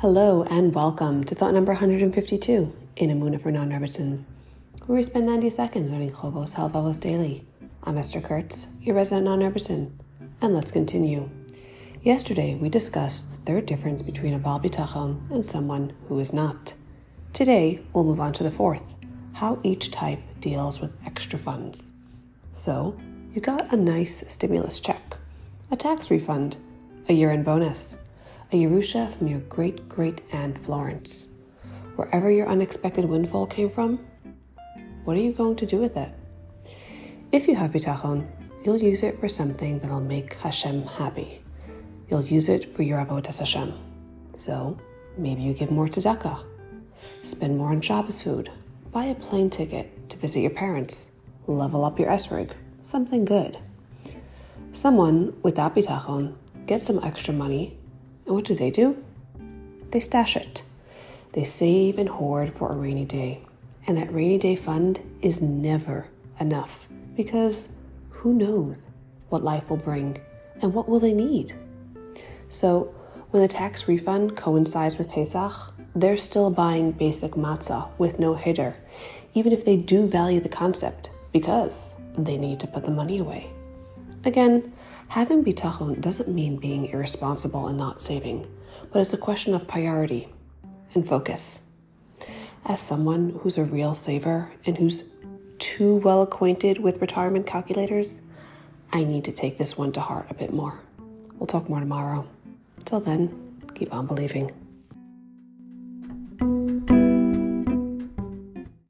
Hello and welcome to thought number 152 in Emunah for Non-Rebbitzins, where we spend 90 seconds learning Chovos Halevavos daily. I'm Esther Kurtz, your resident non-Rebbitzin, and let's continue. Yesterday we discussed the third difference between a Baal Bitachon and someone who is not. Today we'll move on to the fourth, how each type deals with extra funds. So, you got a nice stimulus check, a tax refund, a year-end bonus, a Yerusha from your great great aunt Florence. Wherever your unexpected windfall came from, what are you going to do with it? If you have bitachon, you'll use it for something that'll make Hashem happy. You'll use it for your avodas Hashem. So maybe you give more tzedakah, spend more on Shabbos food, buy a plane ticket to visit your parents, level up your esrig, something good. Someone without bitachon gets some extra money and what do they do? They stash it. They save and hoard for a rainy day. And that rainy day fund is never enough because who knows what life will bring and what will they need? So when the tax refund coincides with Pesach, they're still buying basic matzah with no hiddur, even if they do value the concept because they need to put the money away. Again, Having bitachon doesn't mean being irresponsible and not saving, but it's a question of priority and focus. As someone who's a real saver and who's too well acquainted with retirement calculators, I need to take this one to heart a bit more. We'll talk more tomorrow. Till then, keep on believing.